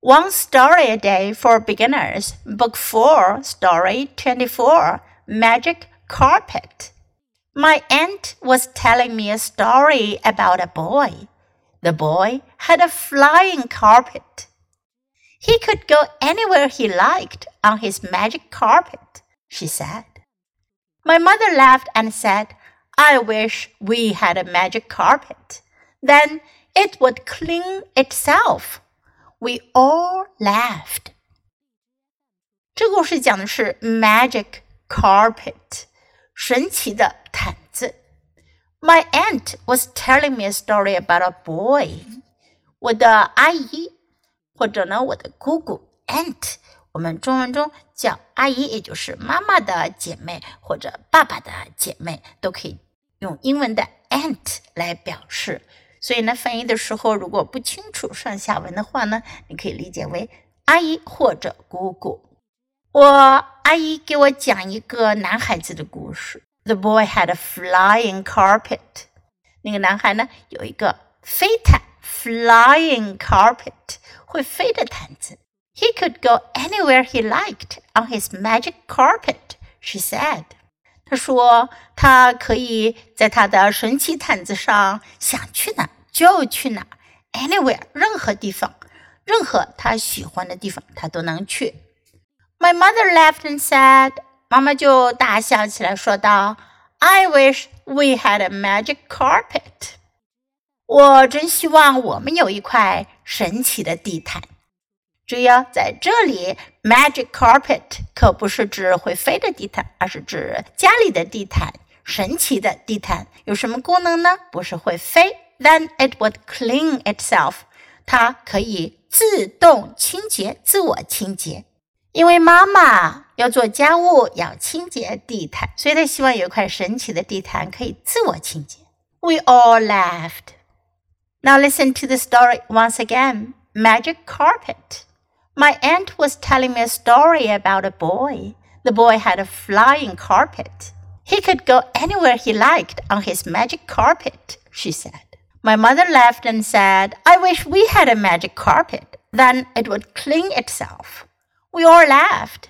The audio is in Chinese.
One Story a Day for Beginners, Book 4, Story 24 Magic Carpet. My aunt was telling me a story about a boy. The boy had a flying carpet. He could go anywhere he liked on his magic carpet, she said. My mother laughed and said, I wish we had a magic carpet. Then it would clean itself We all laughed. 这故事讲的是 magic carpet，神奇的毯子。My aunt was telling me a story about a boy。我的阿姨或者呢我的姑姑 aunt，我们中文中叫阿姨，也就是妈妈的姐妹或者爸爸的姐妹，都可以用英文的 aunt 来表示。 所以呢，翻译的时候如果不清楚上下文的话呢，你可以理解为阿姨或者姑姑。我阿姨给我讲一个男孩子的故事。The boy had a flying carpet。那个男孩呢有一个飞毯，flying carpet 会飞的毯子。He could go anywhere he liked on his magic carpet, she said. 他说：“他可以在他的神奇毯子上想去哪就去哪，anywhere 任何地方，任何他喜欢的地方他都能去。” My mother laughed and said，妈妈就大笑起来，说道：“I wish we had a magic carpet。”我真希望我们有一块神奇的地毯。注意哦，在这里，magic carpet 可不是指会飞的地毯，而是指家里的地毯。神奇的地毯有什么功能呢？不是会飞，then it would clean itself。它可以自动清洁，自我清洁。因为妈妈要做家务，要清洁地毯，所以她希望有一块神奇的地毯可以自我清洁。We all laughed. Now listen to the story once again. Magic carpet. My aunt was telling me a story about a boy. The boy had a flying carpet. He could go anywhere he liked on his magic carpet, she said. My mother laughed and said, I wish we had a magic carpet. Then it would clean itself. We all laughed.